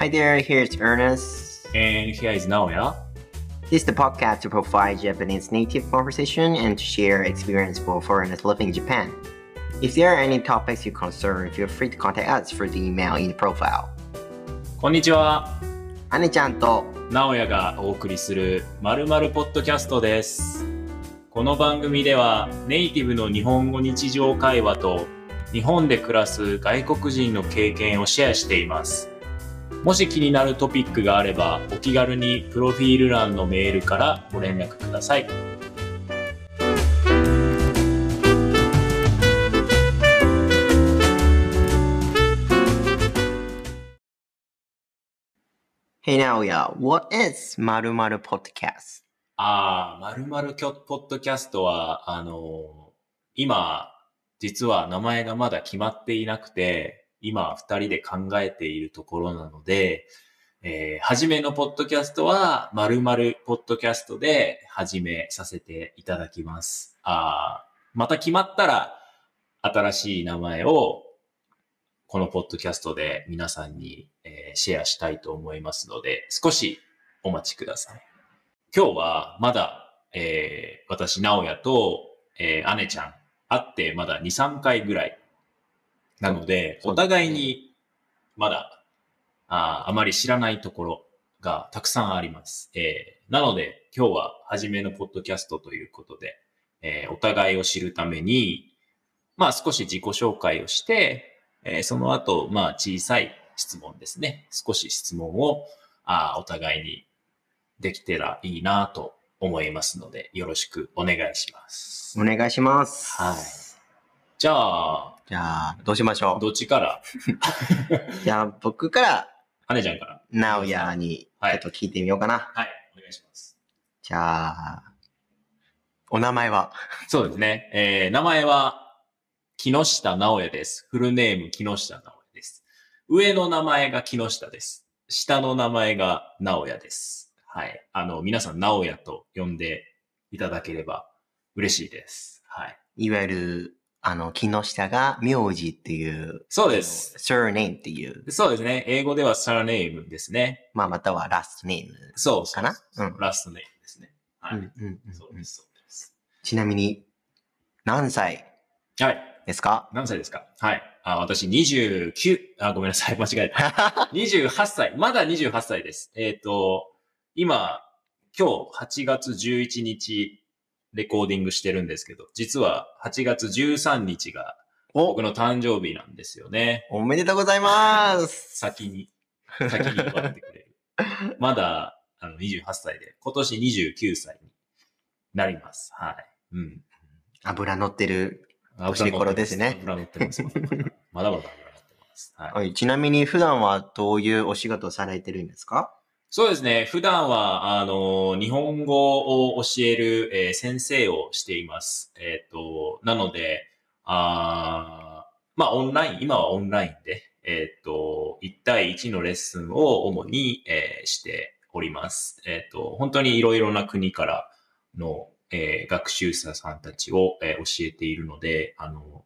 Hi there, here's Ernest. And here is Naoya. This is the podcast to provide Japanese native conversation and to share experience for foreigners living in Japan. If there are any topics you concern, feel free to contact us through the email in the profile. こんにちは。アネちゃんと直哉がお送りするまるまるポッドキャストです。この番組ではネイティブの日本語日常会話と日本で暮らす外国人の経験をシェアしています。もし気になるトピックがあればお気軽にプロフィール欄のメールからご連絡ください。Hey Naoya, what is 〇〇 podcast? ああ、まるまるきょポッドキャストは、あの今、実は名前がまだ決まっていなくて、今二人で考えているところなので、えー、初めのポッドキャストは、まるまるポッドキャストで始めさせていただきます。あまた決まったら、新しい名前を、このポッドキャストで皆さんに、えーシェアしたいと思いますので、少しお待ちください。今日はまだ、えー私、直哉と、えー姉ちゃん、会ってまだ2、3回ぐらい。なので、お互いにまだ、あーあまり知らないところがたくさんあります。えーなので、今日は初めのポッドキャストということで、えーお互いを知るために、まあ少し自己紹介をして、えーその後、まあ小さい質問ですね。少し質問を、あーお互いにできてらいいなと思いますので、よろしくお願いします。お願いします。はいじゃあ、じゃあ、どうしましょう？どっちから？じゃあ、僕から羽ちゃんから。ナオヤにちょっと聞いてみようかな。はい、お願いします。じゃあ、お名前は？そうですね。えー、名前は、木下直也です。フルネーム木下直也です。上の名前が木下です。下の名前が直也です。はい。あの、皆さん直也と呼んでいただければ嬉しいです。はい。いわゆる、あの、木下が名字っていう、そうです。surname っていう、そうですね。英語ではサラネームですね。まあ、またはラストネームそうかな？うんラストネームですね。はい。うんうんうんそうです、そうです。ちなみに、何歳はい。ですか？何歳ですか？はい。あ、私29、あ、ごめんなさい。間違えた。28歳。まだ28歳です。えっ、と、今、今日8月11日レコーディングしてるんですけど、実は8月13日がお僕の誕生日なんですよね。おめでとうございます先に、先に祝ってくれる。まだあの28歳で、今年29歳になります。はい。うん。油乗ってる。年頃ですね油乗ってます。まだまだ油乗ってます。はい。はいちなみに普段はどういうお仕事をされてるんですか？そうですね。普段は、あの、日本語を教える、えー先生をしています。えっ、と、なので、あまあ、オンライン、今はオンラインで、えっ、と、1対1のレッスンを主に、えーしております。えっ、と、本当にいろいろな国からの、え学習者さんたちを、え教えているので、あの、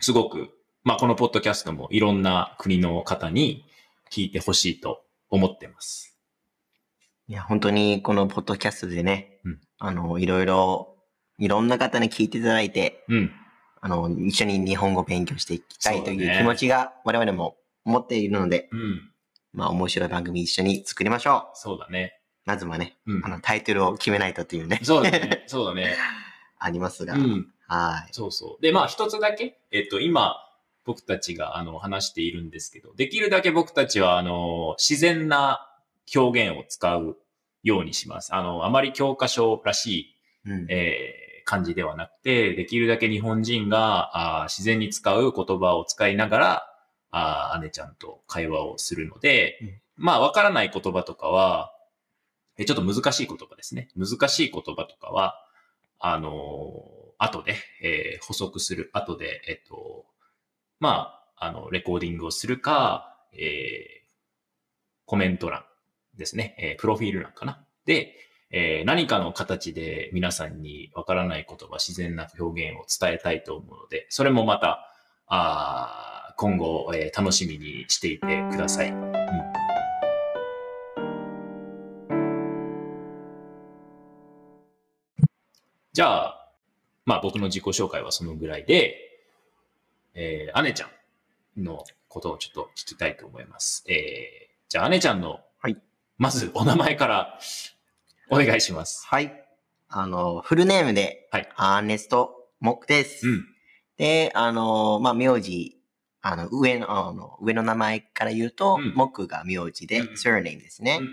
すごく、まあ、このポッドキャストもいろんな国の方に聞いてほしいと思ってます。いや、本当にこのポッドキャストでね、うんあの、いろいろ、いろんな方に聞いていただいて、うん。あの、一緒に日本語を勉強していきたいという気持ちが我々も持っているので、うん。まあ面白い番組一緒に作りましょう。そうだね。まずはね、うんあ。の、タイトルを決めないとっていうね、そうだね。そうだね。ありますが、うん。はい。そうそう。で、まあ一つだけ、えっと、今、僕たちが、あの、話しているんですけど、できるだけ僕たちは、あの、自然な表現を使うようにします。あの、あまり教科書らしい、うん。えー感じではなくて、できるだけ日本人があー自然に使う言葉を使いながら、あー姉ちゃんと会話をするので、うんまあ、わからない言葉とかは、えちょっと難しい言葉ですね。難しい言葉とかは、あのー後で、えー補足する、後で、えっと、まあ、あの、レコーディングをするか、えー、コメント欄ですね、えー、プロフィール欄かな。で、えー、何かの形で皆さんにわからない言葉、自然な表現を伝えたいと思うので、それもまた、あ今後、えー、楽しみにしていてください。うんじゃあ、まあ僕の自己紹介はそのぐらいで、えー、姉ちゃんのことをちょっと聞きたいと思います。えー、じゃあ姉ちゃんの、はいまずお名前からお願いします。はい。あの、フルネームで、はいアーネスト・モックです。うん。で、あの、まあ、名字、あの、上の、あの、上の名前から言うと、うんモックが名字で、うん surname ですね。うん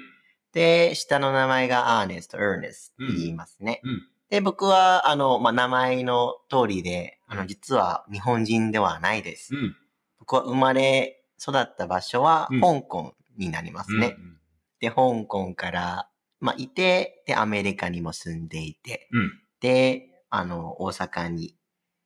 で、下の名前がアーネスト、エーネスって言いますね。うんで、僕は、あの、まあ、名前の通りで、あの、うん実は日本人ではないです。うん。僕は生まれ育った場所はうん香港になりますね。うん。で、香港から、まあ、いて、で、アメリカにも住んでいて、うん。で、あの、大阪に、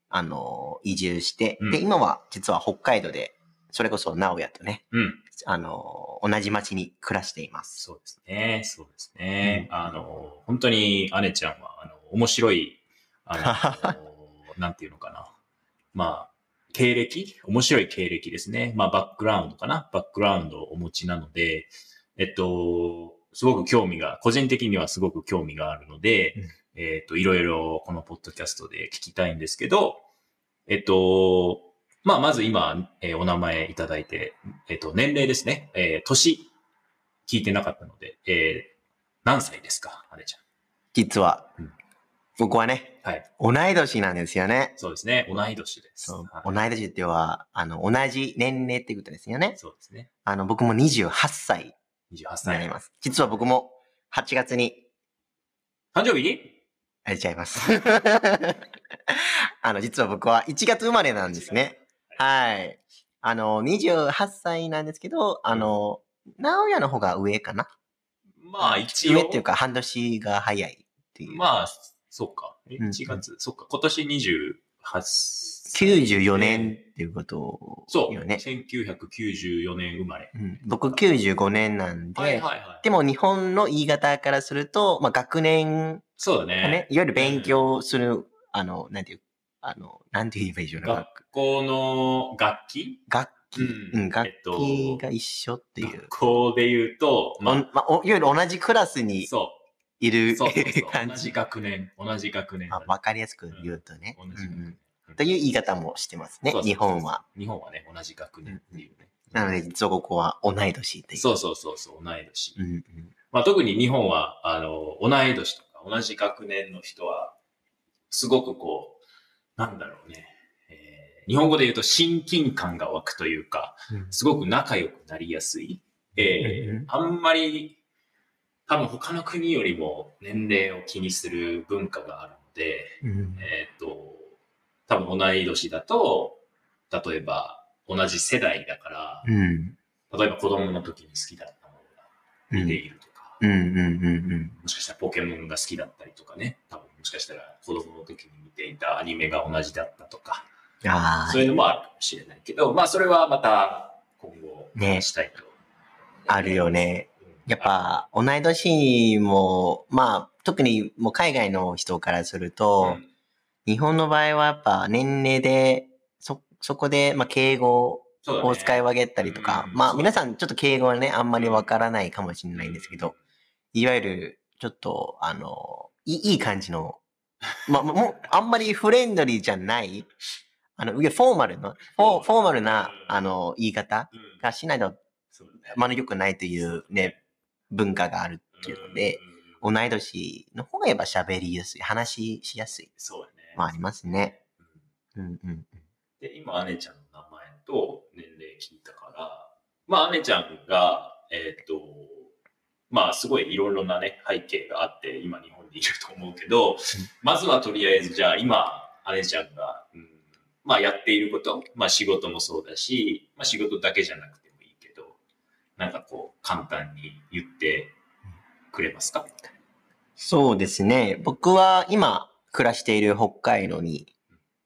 あの、移住して、うんで、今は実は北海道で、それこそ直哉とね、うん。あの、同じ町に暮らしています。そうですね。そうですね。あの、本当に姉ちゃんは、あの、面白い、あの、なんていうのかな。まあ、経歴？面白い経歴ですね。まあ、バックグラウンドかなバックグラウンドをお持ちなので、えっと、すごく興味が、個人的にはすごく興味があるので、うんえっと、いろいろこのポッドキャストで聞きたいんですけど、えっと、まあ、まず今、えーお名前いただいて、えっと、年齢ですね。えー年、聞いてなかったので、えー何歳ですか姉ちゃん？実は、うん僕はね、はい。同い年なんですよね。そうですね。同い年です。同い年っては、あの、同じ年齢ってことですよね。そうですね。あの、僕も28歳28にな歳。ります。実は僕も8月に誕生日？あれちゃいます。あの、実は僕は1月生まれなんですね。はい。あの、28歳なんですけど、あの、直哉の方が上かな？まあ、一応。上っていうか、半年が早いっていう。まあ、そうか。えうん1月、そっか。今年28歳。94年っていうことそう。よね。1994年生まれ。うん、僕95年なんで、はいはいはい。でも日本の言い方からすると、まあ、学年そうだをねね。いわゆる勉強する、あの、なんていう、あの、なんて言えばいいでしょうね。学校の楽器楽器、うんうん、楽えっと器が一緒っていう。学校で言うと、まままあ、おいわゆる同じクラスにあ、そいるう。そうそうそう。感じ。同じ学年。同じ学年。あわかりやすく言うとね。同じ学年うんうんという言い方もしてますねそう、そうそう日本は。。日本はね、同じ学年っていうね。なので、実はここは同い年っていう。そうそうそうそう、同い年。うんうんまあ、特に日本は、あの、同い年とか同じ学年の人は、すごくこう、なんだろうね、えー日本語で言うと親近感が湧くというか、すごく仲良くなりやすい。えーうんうんあんまり、多分他の国よりも年齢を気にする文化があるので、うんえっ、と、多分同い年だと、例えば同じ世代だから、うん例えば子供の時に好きだったものがうん似ているとか、うんうんうんもしかしたらポケモンが好きだったりとかね、多分もしかしたら子供の時に見ていたアニメが同じだったとか、うん。あそういうのもあるかもしれないけど、まあそれはまた今後したいと。あ、あるよね。うんやっ、ぱ、同い年も、まあ、特にもう海外の人からするうと、ん。日本の場合はやっぱ年齢で、そ、そこで、まあ、敬語を使い分けたりとか、うん。まあ、皆さんちょっと敬語はね、あんまりわからないかもしれないんですけど、いわゆる、ちょっと、あの、いいいい感じの、まあ、もう、あんまりフレンドリーじゃない、あの、フォーマルな、フォーマル。な、あの、言い方うん。がしないと、まり良くないというね、文化があるっていうので、、うん同い年の方がやっぱ喋りやすい、話しやすい、そうだね。まあありますね。うんうんうん。で、今、姉ちゃんの名前と年齢聞いたから、まあ、姉ちゃんが、えっ、と、まあ、すごいいろいろなね、背景があって、今日本にいると思うけど、まずはとりあえず、じゃあ今、姉ちゃんが、うん、まあ、やっていること、まあ、仕事もそうだし、まあ、仕事だけじゃなくてなんかこう、簡単に言ってくれますか？そうですね。僕は今暮らしている北海道に、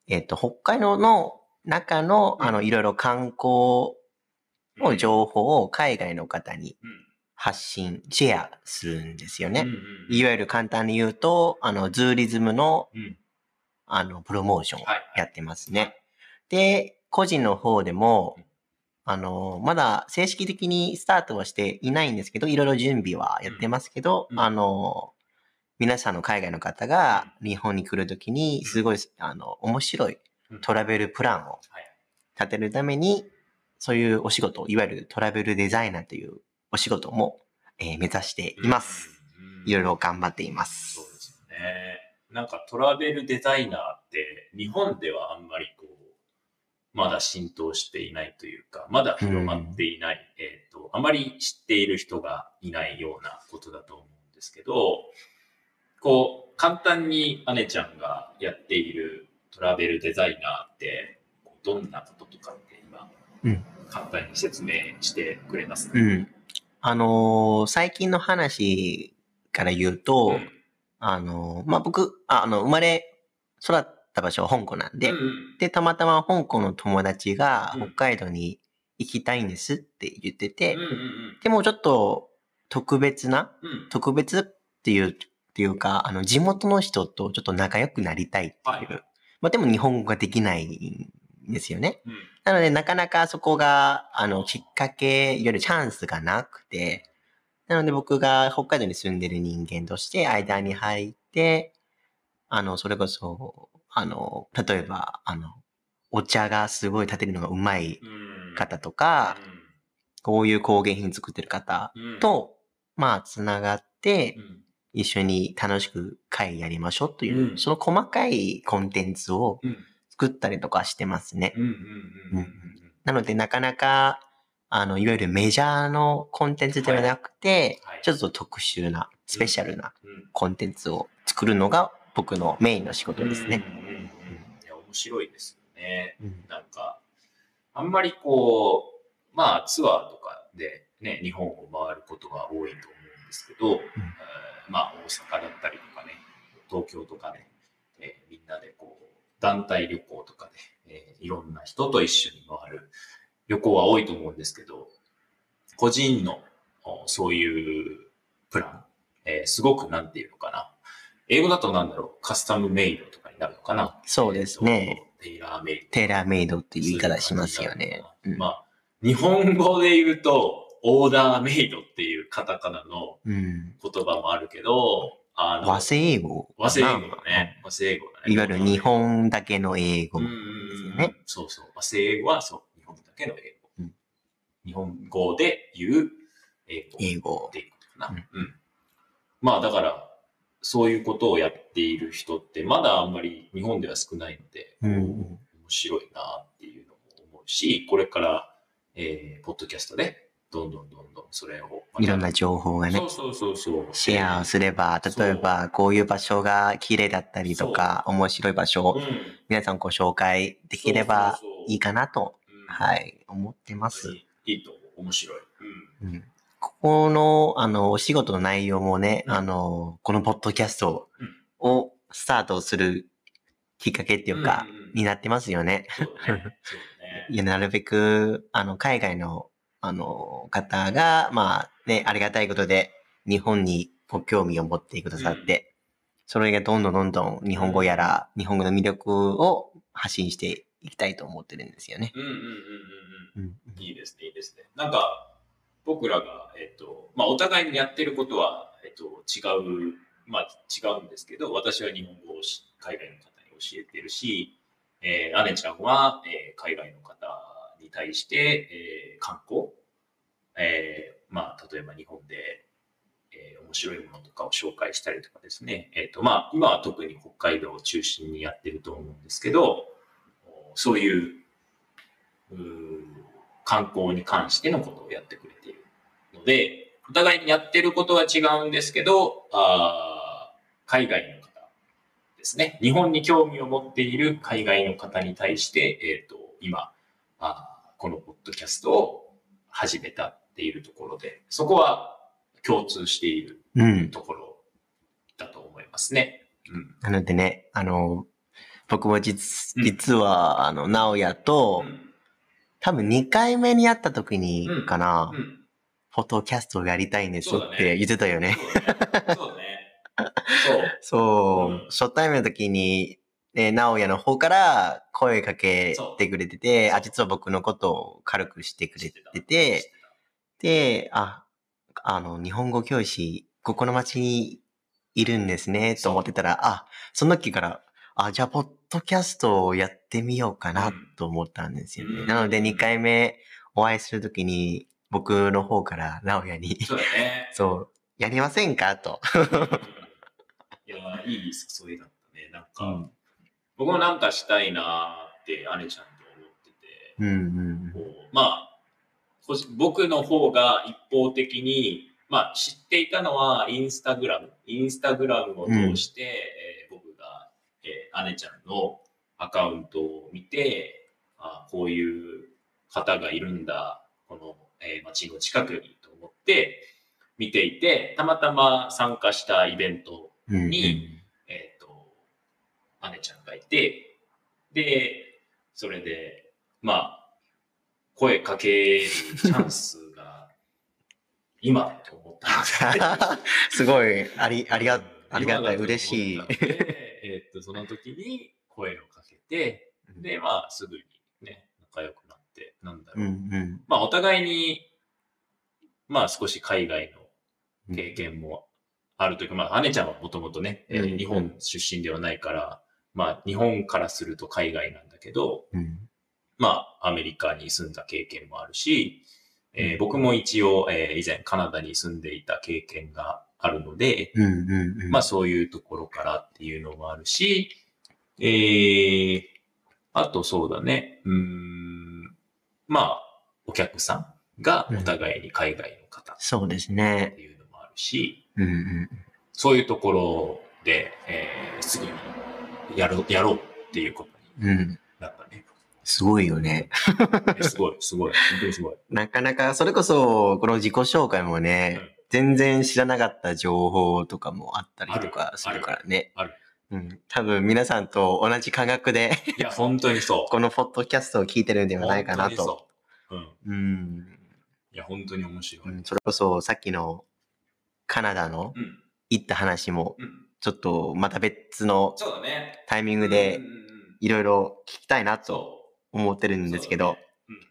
えっ、と、北海道の中の、あの、いろいろ観光の情報を海外の方にうん。発信、シェアするんですよね。いわゆる簡単に言うと、あの、ズーリズムの、うん。あの、プロモーションやってますね。で、個人の方でもうん、あの、まだ正式的にスタートはしていないんですけど、いろいろ準備はやってますけど、うんあの、皆さんの海外の方が日本に来るときに、すごい、あの、面白いトラベルプランをはい立てるために、そういうお仕事、いわゆるトラベルデザイナーというお仕事も、えー目指しています。。うんいろいろ頑張っています。そうですよね。なんかトラベルデザイナーって日本ではあんまりまだ浸透していないというか、まだ広まっていない、えっ、と、あまり知っている人がいないようなことだと思うんですけど、こう、簡単に姉ちゃんがやっているトラベルデザイナーって、どんなこととかって今、うん。簡単に説明してくれますか、うん。あのー最近の話から言うと、うん。あのーまあ、僕、ああの、生まれ育った場所は香港なんで、うんうん。で、たまたま香港の友達がうん。北海道に行きたいんですって言ってて、うんうんでもちょっと特別な、特別っていう、っていうか、あの、地元の人とちょっと仲良くなりたいっていう。はいまあ、でも日本語ができないんですよね。うん。なので、なかなかそこが、あの、きっかけ、いわゆるチャンスがなくて、なので僕が北海道に住んでる人間として間に入って、あの、それこそ、あの、例えば、あの、お茶がすごい立てるのがうまいうん。方とか、こういう工芸品作ってる方うん、と、まあ、つながってう、ん。一緒に楽しく会やりましょうという、うん。その細かいコンテンツをうん。作ったりとかしてますね。なので、なかなか、あの、いわゆるメジャーのコンテンツではなくて、はい。ちょっと特殊な、スペシャルなうん。コンテンツを作るのが僕のメインの仕事ですね。白いですよね。うんなんか、あんまりこう、まあツアーとかでね、日本を回ることが多いと思うんですけど、えーまあ大阪だったりとかね、東京とかね、えーみんなでこう、団体旅行とかで、えーいろんな人と一緒に回る旅行は多いと思うんですけど、個人のおそういうプラン、えーすごくなんていうのかな。英語だとなんだろう、カスタムメイドとかになるのかな？そうですね。テイラーメイド。テーラーメイドっていう言い方しますよね。うんまあ、日本語で言うと、オーダーメイドっていうカタカナのうん。言葉もあるけど、あの、和製英語。和製英語だね。和製英語だね。いわゆる日本だけの英語ね。そうそう。和製英語はそう、日本だけの英語。うん日本語で言う英語。英語っていうことかな。うんうん。まあだから、そういうことをやっている人ってまだあんまり日本では少ないので、うん面白いなっていうのも思うし、これから、えー、ポッドキャストでどんどんどんどんそれをいろんな情報がねそ、うそうそうそう。シェアをすれば、例えばこういう場所が綺麗だったりとか、面白い場所をうん、皆さんご紹介できればいいかなと、うんはい、思ってます。いいと。面白い。うん。うんここの、あの、お仕事の内容もね、うんあの、このポッドキャストうんをスタートするきっかけっていうか、になってますよ ね。いや、なるべく、あの、海外の、あの、方が、まあ、ね、ありがたいことで、日本にご興味を持ってくださって、それがどんどんどんどん日本語やら、日本語の魅力を発信していきたいと思ってるんですよね。うんうんうんうんうん。うん。いいですね、いいですね。なんか、僕らが、えっ、と、まあ、お互いにやってることは、えっ、と、違う、まあ、違うんですけど、私は日本語を海外の方に教えてるし、えー、姉ちゃんは、えー海外の方に対して、えー観光、えーまあ、例えば日本で、えー面白いものとかを紹介したりとかですね。えっ、と、まあ、今は特に北海道を中心にやってると思うんですけど、そういう、う観光に関してのことをやってくれで、お互いにやってることは違うんですけど、あー海外の方ですね。日本に興味を持っている海外の方に対して、えっ、と、今、あーこのポッドキャストを始めたっているところで、そこは共通しているうん。ところだと思いますね。うん。なのでね、あの、僕も実、うん実は、あの、直哉と、多分2回目に会った時にうんかな、うん。フォトキャストをやりたいんですって言ってたよね。そうだね。そう 初対面の時に、ね、直哉の方から声かけてくれてて、あ、実は僕のことを軽くしてくれててで、あ、あの、日本語教師、ここの町にいるんですね、と思ってたら、あ、その時から、あ、じゃあ、ポッドキャストをやってみようかなうん。と思ったんですよね。うん。なので、2回目お会いするときに、僕の方から、直哉に、そうだね。そう、やりませんか？と。いや、いい誘いだったね。なんか、うん僕もなんかしたいなーって姉ちゃんと思ってて、うんうんこうまあ、こ僕の方が一方的に、まあ知っていたのはインスタグラム。インスタグラムを通して、えー僕が、えー姉ちゃんのアカウントを見て、あこういう方がいるんだ、えー街の近くにと思って見ていて、たまたま参加したイベントうん。うんにえっ、と、姉ちゃんがいて、で、それで、まあ、声かけるチャンスが、今だと思ったので。すごい、あり、ありが、ありがたい、嬉しい。えっと、その時に声をかけて、で、まあ、すぐにね、仲良くななんだろう。うんうん。まあ、お互いに、まあ、少し海外の経験もあるというか、まあ、姉ちゃんはもともとね、えーうん日本出身ではないから、まあ、日本からすると海外なんだけど、うん。まあ、アメリカに住んだ経験もあるし、えーうん僕も一応、えー以前カナダに住んでいた経験があるので、うんうんうん。まあ、そういうところからっていうのもあるし、えー、あとそうだね、うーん、まあ、お客さんがお互いに海外の方っそうですてね。いうのもあるし、うんうん。そういうところで、えー、すぐにやろう、やろうっていうことにうん。なったね。すごいよね。えすごい、すごい、本当にすごい。なかなか、それこそ、この自己紹介もね、うん全然知らなかった情報とかもあったりとかあるするからね。あるうん。多分皆さんと同じ感覚で、いや、本当にそう。このポッドキャストを聞いてるんではないかなと。う。うん。うん。いや、本当に面白い。うんそれこそ、さっきのカナダのうん。行った話も、うん。ちょっとまた別の。タイミングでいろいろ聞きたいなとそ思ってるうんですけど、そうだね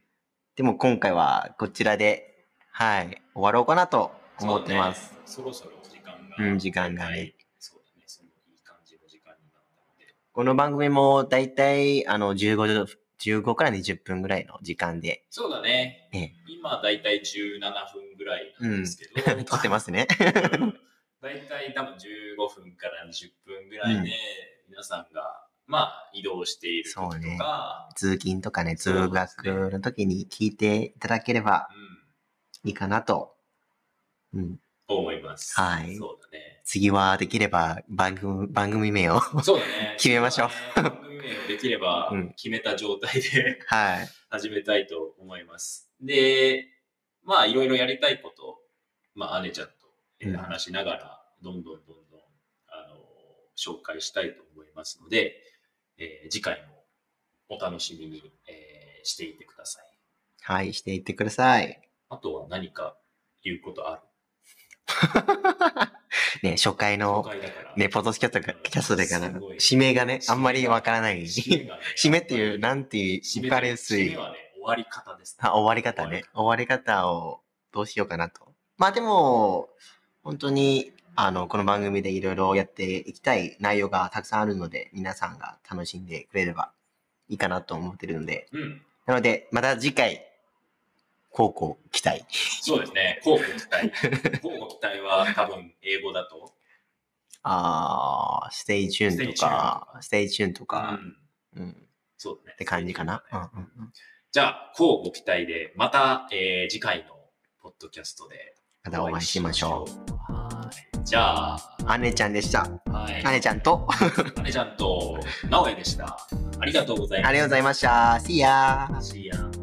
でも今回はこちらで、はい、終わろうかなとうん思ってます。そうねそろそろ時間が。うん時間がね。そのいい感じの時間になったので。この番組もだいたいあの15、15から20分ぐらいの時間で、そうだね。ええ今、だいたい17分ぐらいなんですけど。撮ってますね。だいたい多分15分から20分ぐらいで、皆さんが、まあ、移動している時とそうねか、通勤とかね、通学の時に聞いていただければいいかなと。うん。うん、思います。はいそうだね。次はできれば番組、番組名を。そうだね。決めましょう番組名をできればうん決めた状態ではい。始めたいと思います。で、まあ、いろいろやりたいこと、まあ、姉ちゃんと話しながら、どんどんどんどん、あの、紹介したいと思いますので、えー次回もお楽しみに、えーしていてください。はい、していってください。あとは何か言うことある？ね、初回紹の、介だから。ね、ポッドキャストが、キャストでかなすごい、指名がね、あんまりわからない。締めがね 締めっていう、なんていう、締めわかりやすい締め。はね、終わり方です、あ終わり方ね。終わり方をどうしようかなと。まあでも、本当に、あの、この番組でいろいろやっていきたい内容がたくさんあるので、皆さんが楽しんでくれればいいかなと思ってるので、うん。なので、また次回、乞うご期待。そうですね。乞うご期待。乞うご期待は多分英語だと。あー、 stay tuned とか、 stay tuned とうか、ん。うん、っそうだね。て感じかな。うんねうんうんじゃあ、交互期待で、また、えー次回のポッドキャストでまたお会いしましょう。はい。じゃあ、う。姉ちゃんでした。はい。姉ちゃんと、姉ちゃんと、直江でした。ありがとうございます。ありがとうございました。See ya! See ya.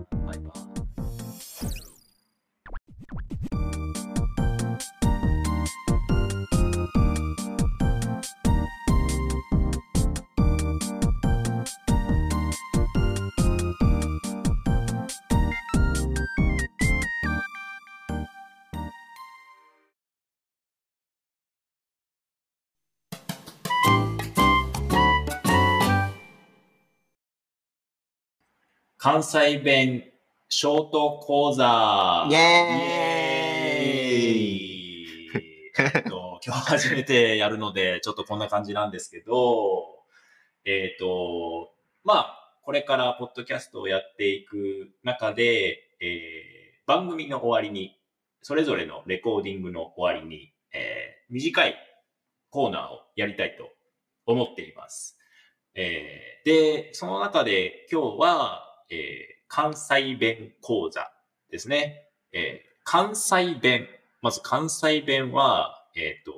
関西弁ショート講座。イエーイ。えっと 今日初めてやるので、ちょっとこんな感じなんですけど、えっ、と、まあ、これからポッドキャストをやっていく中で、えー番組の終わりに、それぞれのレコーディングの終わりに、えー短いコーナーをやりたいと思っています。えーで、その中で今日は、えー関西弁講座ですね。えー関西弁。まず関西弁は、えっ、と、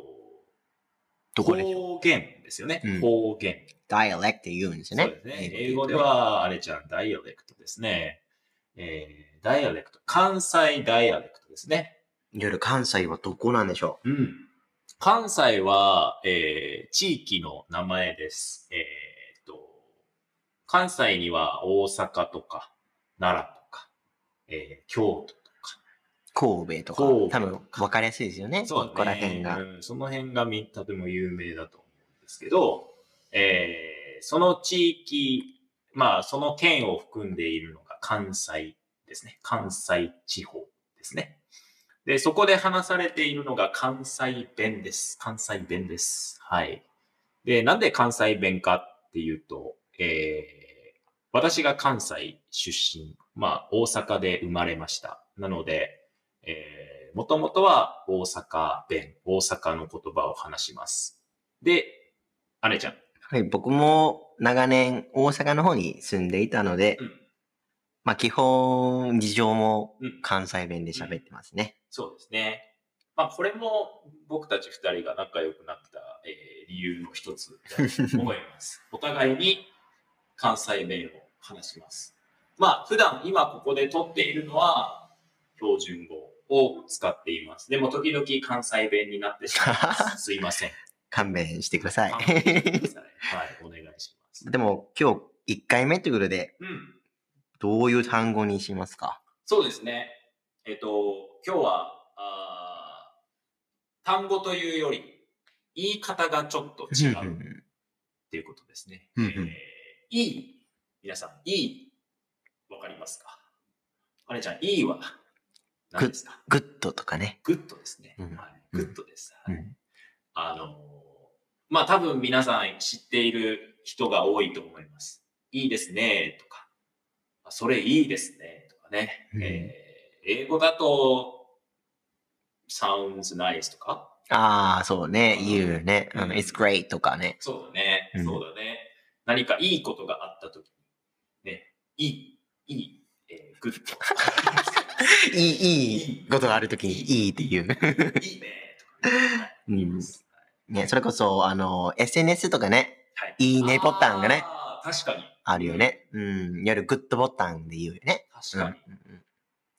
どこでしょう？方言ですよね。うん方言。ダイアレクト言うんですよね。そうですね。英語では、あれちゃん、ダイアレクトですね。えー、ダイアレクト。関西ダイアレクトですね。いわゆる関西はどこなんでしょうん。関西は、えー、地域の名前です。えー関西には大阪とか、奈良とか、えー、京都とか。う神戸とか。多分分かりやすいですよね。そうだね。ここら辺が。うん、その辺がみとても有名だと思うんですけど、えー、その地域、まあ、その県を含んでいるのが関西ですね。関西地方ですね。で、そこで話されているのが関西弁です。関西弁です。はい。で、なんで関西弁かっていうと、えー、私が関西出身、まあ、大阪で生まれました。なので、えー、もともとは大阪弁、大阪の言葉を話します。で、姉ちゃん。はい、僕も長年大阪の方に住んでいたので、うんまあ基本事情もうん関西弁で喋ってますね。そうですね。まあ、これも僕たち二人が仲良くなった、えー理由の一つだと思います。お互いに関西弁を話します。まあ、普段今ここで撮っているのは標準語を使っています。でも時々関西弁になってしまいます。すいません。勘弁してください。はい、お願いします。でも今日1回目ということで、うん。どういう単語にしますか？そうですね。えっと、今日は、あー単語というより、言い方がちょっと違うっていうことですね。えーいい。皆さん、いい？わかりますか？あれちゃん、いいは何ですか？ good とかね。 good ですね。うんはい、 good です。はいうんあのーまあ多分皆さん知っている人が多いと思います。いいですね、とか。あそれいいですね、とかね。うんえー英語だと、sounds nice とか？ああ、そうね。うん言うね。うんうん It's great とかね。そうだね。うんそうだね。何かいいことがあったときに、ね、いい、いい、えー、 good。いい、いいことがあるときにいいっていう。いいね、とかね。はいうんね、それこそ、あの、SNS とかね、はい。いいねボタンがね。確かに。あるよね。うん。いわゆるグッドボタンで言うよね。確かに。うん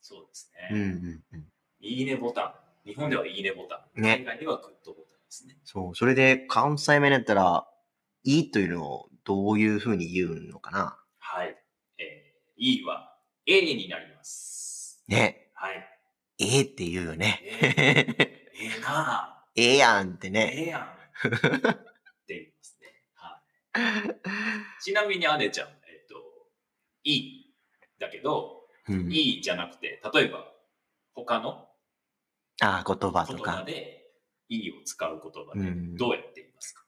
そうですうん。うんね。うんうん。いいねボタン。日本ではいいねボタン。ね海外ではグッドボタンですね。そう。それで、関西弁だったら、いいというのをどういうふうに言うのかなはい。えー、いいは A になります。ね。はい。ええって言うよね。ええなええ やんってぁ。ね。ええやん。って言いますね。はい。ちなみに姉ちゃん、えっと、いい。だけど、うん、いいじゃなくて、例えば、他の？ああ、言葉と言葉か。で、いいを使う言葉でうん、どうやって言いますか、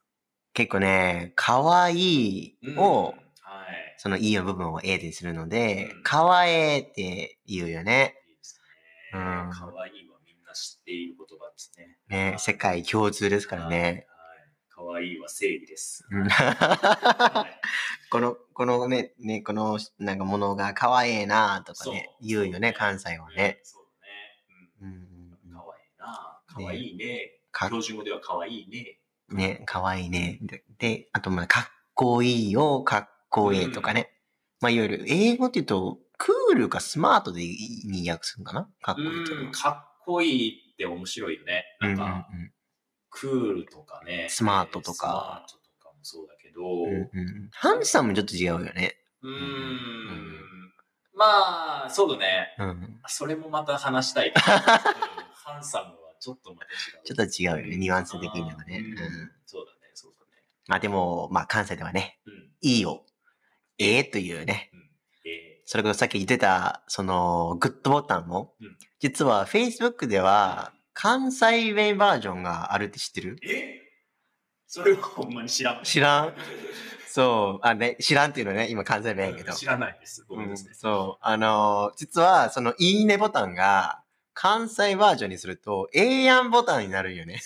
結構ね、かわいいうんを、はい。そのいいの部分を A にするのでうん、かわえって言うよね。いいですね。うんかわいいはみんな知っている言葉ですね。ね、世界共通ですからね。かわいいは正義です。この、このね、ね、この、なんかものが可愛いなとかね、言うよね、関西はね。。そうだね。うんうん。かわいいな。かわいいね。か標準語ではかわいいね。ね、可愛いね。で、であと、まあ、かっこいいよ、かっこいいとかね。まあ、いわゆる、英語って言うと、クールかスマートでに訳するのかな？かっこいいとうん、か。かっこいいって面白いよね。なんか、うんうんクールとかね。スマートとかスマートとかもそうだけど、うんうんうんハンサムもちょっと違うよね。うーんんまあ、そうだね。うん。それもまた話したい ハンサムはちょっとまた違う。ちょっと違うよね、ニュアンス的にはね。うんうんそうだね、そうだね。まあでも、まあ関西ではね、うん。いいよ、ええというね。それこそさっき言ってた、その、グッドボタンも、うん実は Facebook では関西弁バージョンがあるって知ってる？え？それはほんまに知らん。知らん？そう、あね、知らんっていうのね、今関西弁やけど。知らないです。ごめんうなんさい。そう、あのー実は、その、いいねボタンが、関西バージョンにすると、ええやんボタンになるよね。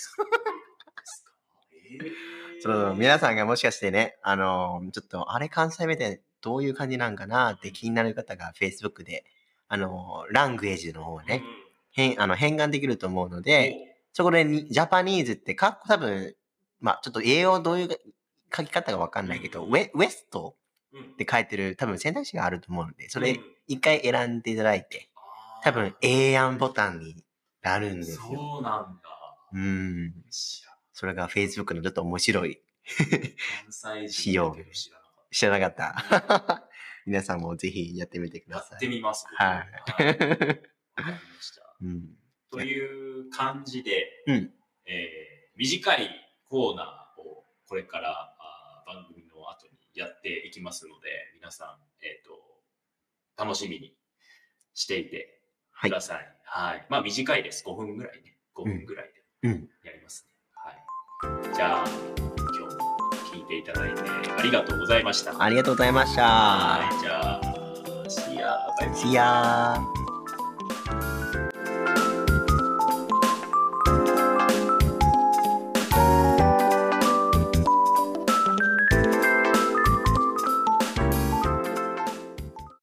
えーそう、皆さんがもしかしてね、あのーちょっと、あれ関西弁ってどういう感じなんかな？って気になる方が Facebook で、あのーラングエージの方をね、変、あの、変換できると思うのうんで、そこでに、ジャパニーズって、かっこ多分、まあ、ちょっと英語どういう書き方かわかんないけど、うん。ウェウエストうん。って書いてる多分選択肢があると思うので、それうん。一回選んでいただいて、多分、ええやんボタンになるんですよ。そうなんだ。うん。それが Facebook のちょっと面白い。関西人しようだけど知らなかった。皆さんもぜひやってみてください。ってみます。はいわかりました。うん。という感じで、うんえー短いコーナーをこれからあー番組の後にやっていきますので、皆さん、えっ、と、楽しみにしていてはいください。はい。まあ短いです。5分ぐらいね。5分ぐらいでうん。やりますね。はい。じゃあ、今日も聞いていただいてありがとうございました。ありがとうございました。はい。じゃあ、See ya. バイバイ See ya!